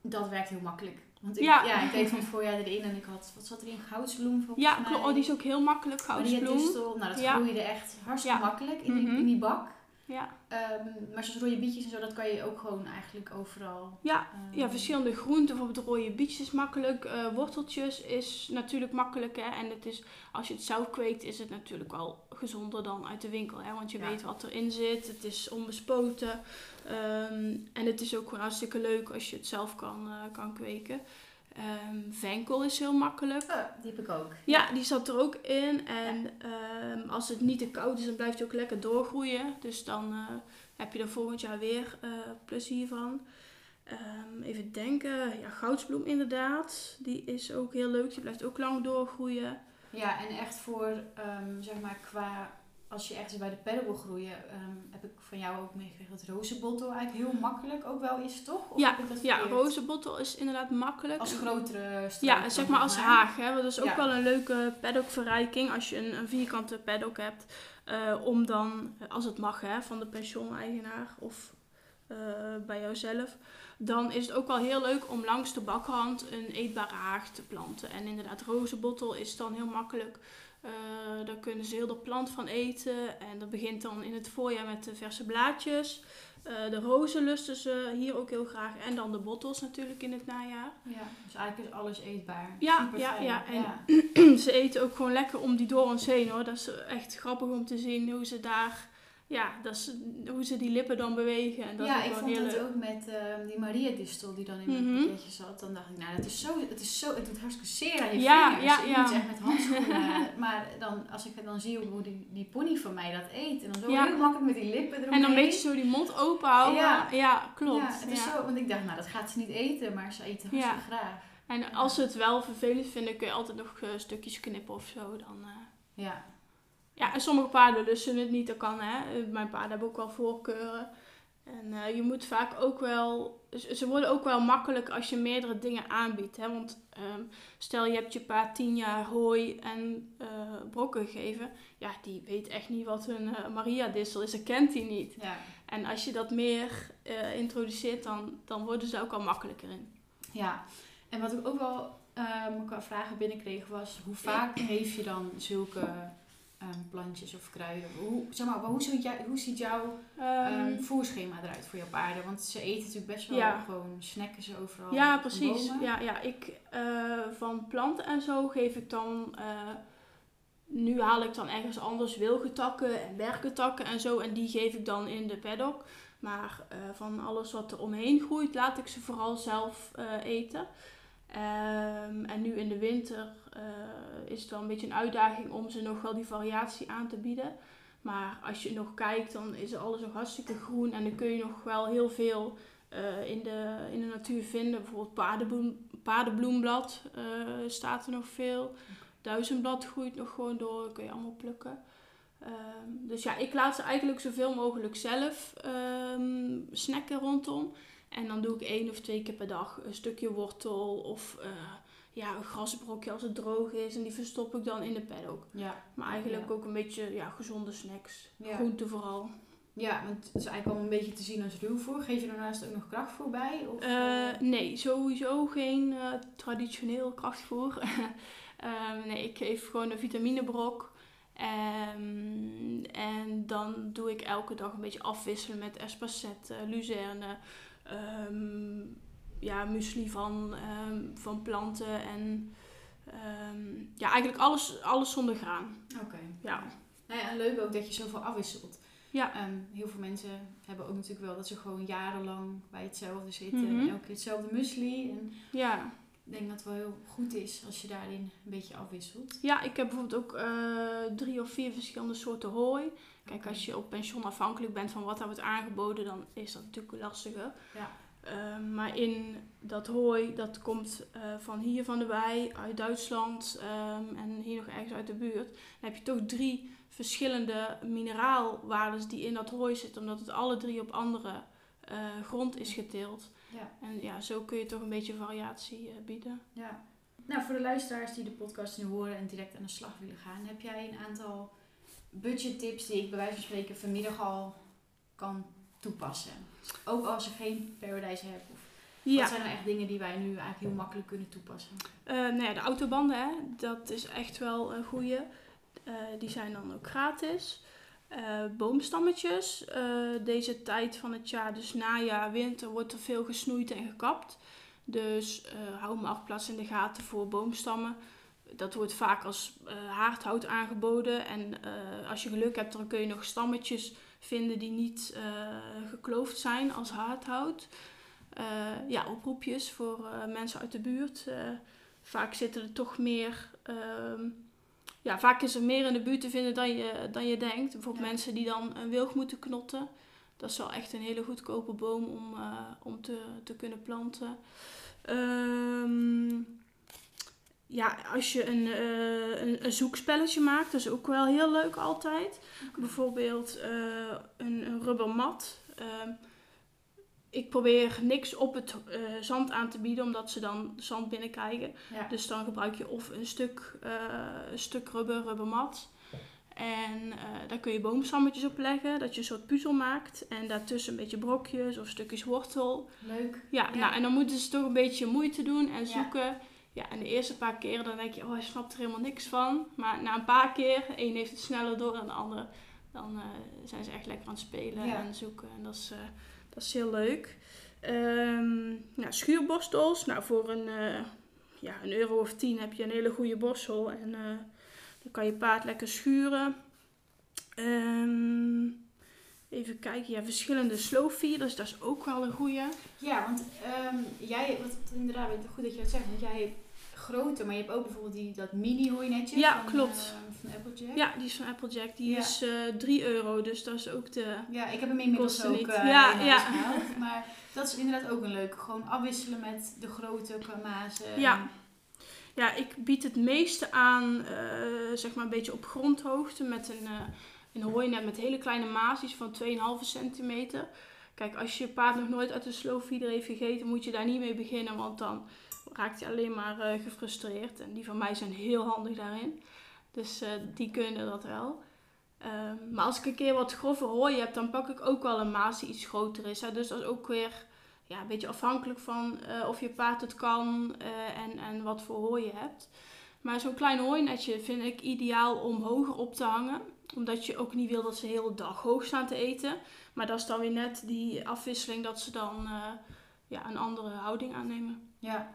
dat werkt heel makkelijk. Want ik, Ja. ja. ik deed van het voorjaar erin en ik had, wat zat erin? Goudsbloem volgens Ja, mij. klopt. Oh, die is ook heel makkelijk, goudsbloem. Nou, dat Ja. groeide echt hartstikke Ja. makkelijk in, die, Mhm. in die bak. Ja, Ehm, maar zoals rode bietjes en zo, dat kan je ook gewoon eigenlijk overal. ja, ehm, ja verschillende groenten. Bijvoorbeeld rode bietjes is makkelijk. eh, worteltjes is natuurlijk makkelijk. Hè? En het is, als je het zelf kweekt, is het natuurlijk wel gezonder dan uit de winkel. Hè? Want je Ja. weet wat erin zit. Het is onbespoten. Ehm, en het is ook gewoon hartstikke leuk als je het zelf kan, eh, kan kweken. Ehm, venkel is heel makkelijk. Oh, die heb ik ook. Ja, die zat er ook in. En ehm, als het niet te koud is, dan blijft hij ook lekker doorgroeien. Dus dan eh, heb je er volgend jaar weer eh, plezier van. Ehm, even denken. Ja, goudsbloem inderdaad. Die is ook heel leuk. Die blijft ook lang doorgroeien. Ja, en echt voor, zeg maar, qua... Als je ergens bij de pedal wil groeien, ehm, heb ik van jou ook meegekregen dat rozenbottel eigenlijk heel makkelijk ook wel is, toch? Of Ja, Ja, rozenbottel is inderdaad makkelijk. Als grotere Ja, zeg maar als haag. Hè? Dat is ook Ja. wel een leuke paddockverrijking. Als je een, een vierkante paddock hebt. eh, om dan, als het mag hè, van de pensioeneigenaar of eh, bij jouzelf. Dan is het ook wel heel leuk om langs de bakhand een eetbare haag te planten. En inderdaad, rozenbottel is dan heel makkelijk. Eh, daar kunnen ze heel de plant van eten. En dat begint dan in het voorjaar met de verse blaadjes. Eh, de rozen lusten ze hier ook heel graag. En dan de bottels natuurlijk in het najaar. Ja, dus eigenlijk is alles eetbaar. Ja, Super ja, fijn. ja, en- ja. ze eten ook gewoon lekker om die dorens heen hoor. Dat is echt grappig om te zien hoe ze daar, ja, dat is, hoe ze die lippen dan bewegen. En dat ja, ik vond heel het ook met ehm, die Maria-distel die dan in mijn pakketje zat. Dan dacht ik, nou, dat is zo, het is zo, het doet hartstikke zeer aan je Ja, vingers. ja, je ja. moet echt met handschoenen. maar dan, als ik dan zie hoe die, die pony van mij dat eet. En dan zo Ja. heel makkelijk met die lippen eromheen. En dan beetje zo die mond open houden. Ja, Ja. klopt. Ja, het is zo, want ik dacht, nou, dat gaat ze niet eten. Maar ze eten Ja. hartstikke graag. En als ze het wel vervelend vinden, kun je altijd nog eh, stukjes knippen of zo. Dan, eh. Ja. Ja, en sommige paarden lusten het niet, dat kan hè. Mijn paarden hebben ook wel voorkeuren. En eh, je moet vaak ook wel, ze worden ook wel makkelijk als je meerdere dingen aanbiedt. Hè? Want ehm, stel je hebt je paard tien jaar hooi en eh, brokken gegeven. Ja, die weet echt niet wat een eh, Maria-dissel is, dat kent hij niet. Ja. En als je dat meer introduceert, dan, dan worden ze ook al makkelijker in. Ja, en wat ik ook wel qua vragen binnenkreeg was, hoe vaak geef je dan zulke ehm, plantjes of kruiden? Hoe, zeg maar, hoe, ziet jij, hoe ziet jouw Ehm, ehm, voerschema eruit voor jouw paarden? Want ze eten natuurlijk best wel Ja. gewoon, snacken ze overal. Ja, precies. Ja, ja, ik eh, van planten en zo geef ik dan. eh, nu haal ik dan ergens anders wilgetakken en berkentakken en zo. En die geef ik dan in de paddock. Maar eh, van alles wat er omheen groeit, laat ik ze vooral zelf eten. Ehm, en nu in de winter eh, is het wel een beetje een uitdaging om ze nog wel die variatie aan te bieden. Maar als je nog kijkt, dan is alles nog hartstikke groen. En dan kun je nog wel heel veel eh, in, de, in de natuur vinden. Bijvoorbeeld paardenbloem, paardenbloemblad eh, staat er nog veel. Duizendblad groeit nog gewoon door, dat kun je allemaal plukken. Ehm, dus ja, ik laat ze eigenlijk zoveel mogelijk zelf ehm, snacken rondom. En dan doe ik één of twee keer per dag een stukje wortel of eh, ja, een grasbrokje als het droog is. En die verstop ik dan in de paddock. Ja, Maar eigenlijk Ja. ook een beetje ja, gezonde snacks. Ja. Groenten vooral. ja, want het is eigenlijk al een beetje te zien als ruwvoer. Geef je daarnaast ook nog krachtvoer bij? Of, Eh, eh, nee, sowieso geen traditioneel krachtvoer. Ehm, nee, ik geef gewoon een vitaminebrok. Ehm, en dan doe ik elke dag een beetje afwisselen met espacette, luzerne, ehm, ja, muesli van, ehm, van planten en ehm, ja, eigenlijk alles, alles zonder graan. Oké. Ja. Nou ja, en leuk ook dat je zoveel afwisselt. Ja. Heel veel mensen hebben ook natuurlijk wel dat ze gewoon jarenlang bij hetzelfde zitten. Mhm. En elke keer hetzelfde muesli. En Ja. ik denk dat het wel heel goed is als je daarin een beetje afwisselt. ja, ik heb bijvoorbeeld ook eh, drie of vier verschillende soorten hooi. Kijk, als je op pensioen afhankelijk bent van wat er wordt aangeboden, dan is dat natuurlijk lastiger. Ja. Ehm, maar in dat hooi, dat komt eh, van hier van de wei, uit Duitsland ehm, en hier nog ergens uit de buurt. Dan heb je toch drie verschillende mineraalwaardes die in dat hooi zitten, omdat het alle drie op andere eh, grond is geteeld. Ja. En ja, zo kun je toch een beetje variatie eh, bieden. ja. Nou, voor de luisteraars die de podcast nu horen en direct aan de slag willen gaan, heb jij een aantal budgettips die ik bij wijze van spreken vanmiddag al kan toepassen? Ook als ik geen Paradise heb. Of Wat zijn nou echt dingen die wij nu eigenlijk heel makkelijk kunnen toepassen? Eh, nou ja, de autobanden, hè, dat is echt wel een goeie. Eh, die zijn dan ook gratis. eh, boomstammetjes. Deze tijd van het jaar, dus najaar, winter, wordt er veel gesnoeid en gekapt. Dus hou marktplaats in de gaten voor boomstammen. Dat wordt vaak als eh, haardhout aangeboden. En eh, als je geluk hebt, dan kun je nog stammetjes vinden die niet eh, gekloofd zijn als haardhout. Ja, oproepjes voor mensen uit de buurt. Vaak zitten er toch meer. ehm, ja, vaak is er meer in de buurt te vinden dan je, dan je denkt. Bijvoorbeeld Ja. mensen die dan een wilg moeten knotten. Dat is wel echt een hele goedkope boom om, om te, te kunnen planten. Ehm, ja, als je een, eh, een, een zoekspelletje maakt, dat is ook wel heel leuk altijd. Bijvoorbeeld eh, een, een rubbermat. Ehm, ik probeer niks op het eh, zand aan te bieden, omdat ze dan zand binnenkrijgen. Ja. Dus dan gebruik je of een stuk, een stuk rubber, rubbermat. En daar kun je boomstammetjes op leggen, dat je een soort puzzel maakt. En daartussen een beetje brokjes of stukjes wortel. Leuk. Ja, Ja. Nou, en dan moeten ze toch een beetje moeite doen en zoeken. Ja, en de eerste paar keren dan denk je, oh, hij snapt er helemaal niks van. Maar na een paar keer, een heeft het sneller door dan de andere, dan eh, zijn ze echt lekker aan het spelen Ja. en zoeken. En dat is, eh, dat is heel leuk. Nou, schuurborstels. Nou, voor een, eh, ja, een euro of tien heb je een hele goede borstel. En dan kan je paard lekker schuren. Ehm, even kijken, ja, verschillende slow feeders, dat is ook wel een goede. Ja, want ehm, jij, wat, inderdaad, goed dat je dat zegt, want jij hebt grote, maar je hebt ook bijvoorbeeld die, dat mini hooinetje Ja, van, klopt. eh, van Applejack. Ja, die is van Applejack. Die Ja. is eh 3 euro, dus dat is ook de... Ja, ik heb hem inmiddels ook eh Ja, in ja. gehaald. Maar dat is inderdaad ook een leuke. Gewoon afwisselen met de grote qua mazen. Ja. Ja, ik bied het meeste aan, zeg maar een beetje op grondhoogte met een, een hooinet met hele kleine maasjes van 2,5 centimeter. Kijk, als je paard nog nooit uit een slow feeder heeft gegeten, moet je daar niet mee beginnen, want dan raakt hij alleen maar eh, gefrustreerd. En die van mij zijn heel handig daarin. Dus eh, die kunnen dat wel. Ehm, maar als ik een keer wat grove hooi heb, dan pak ik ook wel een maas die iets groter is. Dus dat is ook weer ja, een beetje afhankelijk van eh, of je paard het kan en, en wat voor hooi je hebt. Maar zo'n klein hooinetje vind ik ideaal om hoger op te hangen. Omdat je ook niet wil dat ze de hele dag hoog staan te eten. Maar dat is dan weer net die afwisseling dat ze dan ja, een andere houding aannemen. Ja.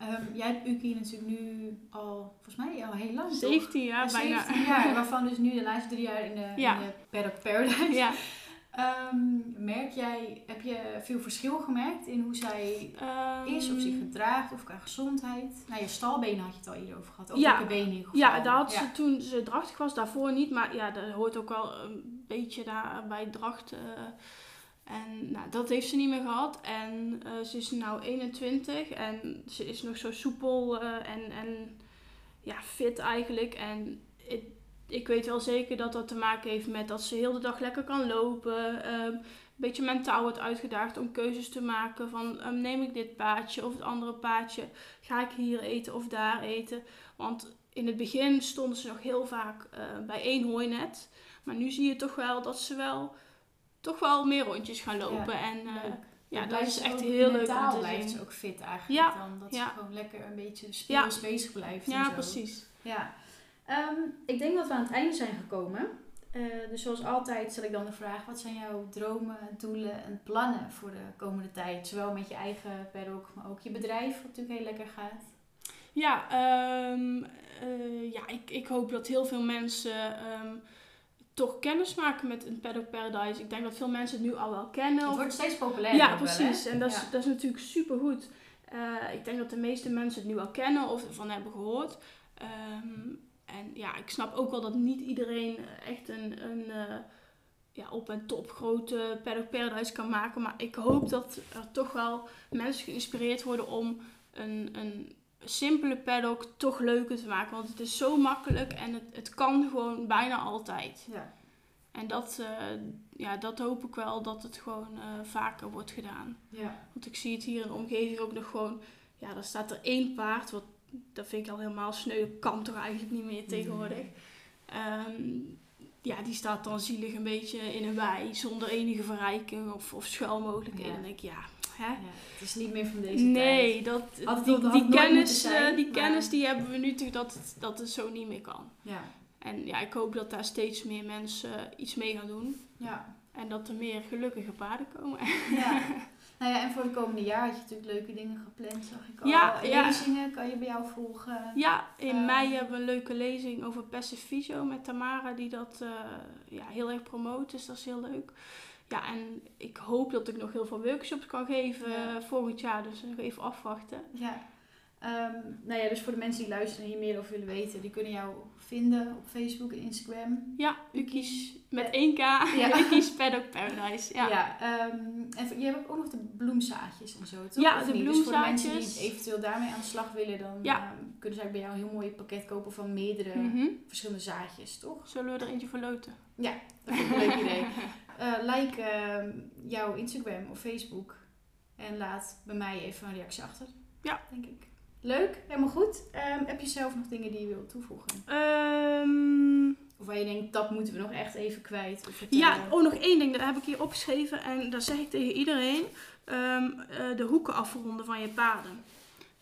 Ehm, jij hebt Uki natuurlijk nu al, volgens mij al heel lang. toch? 17 jaar Ja, bijna. 17 jaar, waarvan dus nu de laatste drie jaar in de, Ja. in de Paddock Paradise. Ja. Ehm, merk jij, heb je veel verschil gemerkt in hoe zij is, of zich Ehm, gedraagt, of qua gezondheid? Nou, je stalbenen had je het al eerder over gehad. Of Ja. benen. Ja, daar had Ja. ze toen ze drachtig was, daarvoor niet. Maar ja, dat hoort ook wel een beetje daar bij dracht. eh. En nou, dat heeft ze niet meer gehad. En eh, ze is nu 21 en ze is nog zo soepel eh, en, en ja, fit eigenlijk. En ik, ik weet wel zeker dat dat te maken heeft met dat ze heel de dag lekker kan lopen. ehm, een beetje mentaal wordt uitgedaagd om keuzes te maken van ehm, neem ik dit paadje of het andere paadje. Ga ik hier eten of daar eten. Want in het begin stonden ze nog heel vaak eh, bij één hooinet. Maar nu zie je toch wel dat ze wel, toch wel meer rondjes gaan lopen. en eh, ja, dat is echt heel leuk mentaal te blijft ze ook fit eigenlijk Ja, dan. Dat ze gewoon lekker een beetje speels bezig blijft en Ja, zo. precies. Ja. Ehm, ik denk dat we aan het einde zijn gekomen. Eh, dus zoals altijd stel ik dan de vraag, wat zijn jouw dromen, doelen en plannen voor de komende tijd? Zowel met je eigen paddock, maar ook je bedrijf, wat natuurlijk heel lekker gaat. Ja, ehm, eh, ja ik, ik hoop dat heel veel mensen ehm, toch kennis maken met een Paddock Paradise. Ik denk dat veel mensen het nu al wel kennen. Het wordt steeds populairder Ja, wel, precies. en dat is, Ja. dat is natuurlijk super goed. ik denk dat de meeste mensen het nu al kennen of ervan hebben gehoord. Ehm, en ja, ik snap ook wel dat niet iedereen echt een, een eh, ja, op en top grote Paddock Paradise kan maken. Maar ik hoop dat er toch wel mensen geïnspireerd worden om een, een simpele paddock toch leuker te maken. Want het is zo makkelijk en het, het kan gewoon bijna altijd. Ja. En dat, eh, ja, dat hoop ik wel dat het gewoon eh, vaker wordt gedaan. Ja. Want ik zie het hier in de omgeving ook nog gewoon. Ja, dan staat er één paard. Wat, dat vind ik al helemaal sneu. Dat kan toch eigenlijk niet meer tegenwoordig. Ehm, ja, die staat dan zielig een beetje in een wei. Zonder enige verrijking of, of schuilmogelijkheden. Ja. En dan denk ik, ja, hè? ja. Het is niet meer van deze Nee, tijd. dat, Had het die, kennis, zijn, eh, die maar- kennis die hebben we nu toch dat het, dat het zo niet meer kan. Ja. En ja, ik hoop dat daar steeds meer mensen iets mee gaan doen. Ja. En dat er meer gelukkige paarden komen. ja. Nou ja, en voor de komende jaar had je natuurlijk leuke dingen gepland, zag ik al. Ja, ja. Lezingen kan je bij jou volgen. Ja, in Eh. mei hebben we een leuke lezing over Passive Physio met Tamara, die dat eh, ja, heel erg promoot. Dus dat is heel leuk. Ja, en ik hoop dat ik nog heel veel workshops kan geven Ja. eh, volgend jaar. Dus nog even afwachten. Ja. Ehm, nou ja, dus voor de mensen die luisteren en hier meer over willen weten, die kunnen jou vinden op Facebook en Instagram. Ja, Ukies met Ja. 1K. Ja. Ukies Paddock Paradise. Ja. Ja, ehm, en je hebt ook nog de bloemzaadjes en zo, toch? Ja, Of de niet? Dus voor de mensen bloemzaadjes. die eventueel daarmee aan de slag willen, dan Ja. ehm, kunnen ze eigenlijk bij jou een heel mooi pakket kopen van meerdere Mhm. verschillende zaadjes, toch? Zullen we er eentje verloten? Dat vind ik een leuk idee. Eh, like ehm, jouw Instagram of Facebook en laat bij mij even een reactie achter. Ja. Denk ik. Leuk, helemaal goed. Ehm, heb je zelf nog dingen die je wilt toevoegen? Ehm, Of waar je denkt, dat moeten we nog echt even kwijt of ja, oh nog één ding. Dat heb ik hier opgeschreven. En dat zeg ik tegen iedereen. Eh, de hoeken afronden van je paden.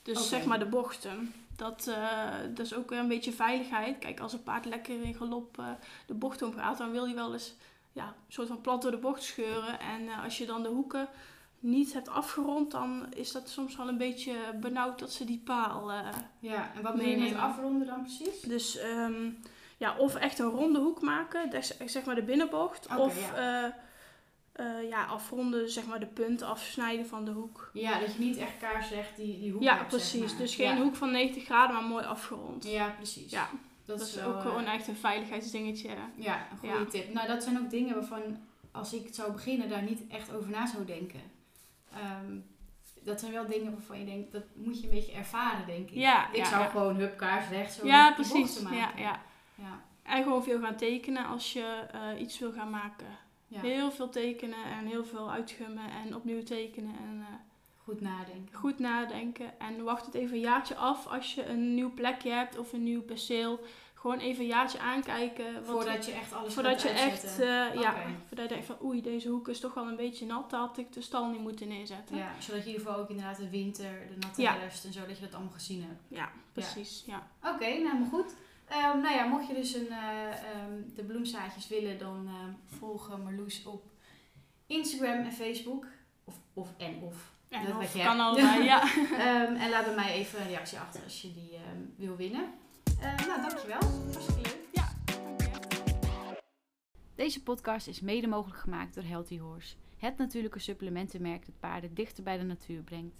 Dus zeg maar de bochten. Dat, eh, dat is ook weer een beetje veiligheid. Kijk, als een paard lekker in galop de bocht omgaat, dan wil hij wel eens ja, een soort van plat door de bocht scheuren. En eh, als je dan de hoeken niet hebt afgerond, dan is dat soms wel een beetje benauwd dat ze die paal. eh, Ja, en wat bedoel je met Meenemen. afronden dan precies? dus ehm, ja, of echt een ronde hoek maken, zeg maar de binnenbocht. Of eh, eh, ja, afronden, zeg maar de punt afsnijden van de hoek. Ja, dat je niet echt kaarsrecht die, die hoek ja, hebt, zeg precies. maar. Dus geen ja. hoek van 90 graden, maar mooi afgerond. Ja, precies. Ja, dat, Dat is ook eh, gewoon echt een veiligheidsdingetje. Ja, een goede Ja. tip. Nou, dat zijn ook dingen waarvan als ik zou beginnen daar niet echt over na zou denken. Ehm, dat zijn wel dingen waarvan je denkt, dat moet je een beetje ervaren, denk ik. Ja, ik ja, zou ja. gewoon hup kaarsrecht zo Ja, precies. maken. Ja, ja. ja. En gewoon veel gaan tekenen als je eh, iets wil gaan maken. Heel veel tekenen en heel veel uitgummen en opnieuw tekenen. En eh, Goed nadenken. goed nadenken. En wacht het even een jaartje af als je een nieuw plekje hebt of een nieuw perceel. Gewoon even een jaartje aankijken. wat- Voordat je echt alles voordat je uitzetten. echt, eh, ja, voordat je denkt van oei, deze hoek is toch wel een beetje nat. Daar had ik de stal niet moeten neerzetten. Ja, zodat je in ieder geval ook inderdaad de winter, de natte Ja. herfst en zo, dat je dat allemaal gezien hebt. Ja, precies. Ja. Oké, nou helemaal goed. Ehm, nou ja, mocht je dus een, eh, ehm, de bloemzaadjes willen, dan ehm volg Marloes op Instagram en Facebook. Of, of en of. En Dat of kan allebei, ja. Ehm, en laat bij mij even een reactie achter als je die ehm, wil winnen. Eh, nou, dankjewel. Hartstikke leuk. Ja, dank je. Deze podcast is mede mogelijk gemaakt door Healthy Horse. Het natuurlijke supplementenmerk dat paarden dichter bij de natuur brengt.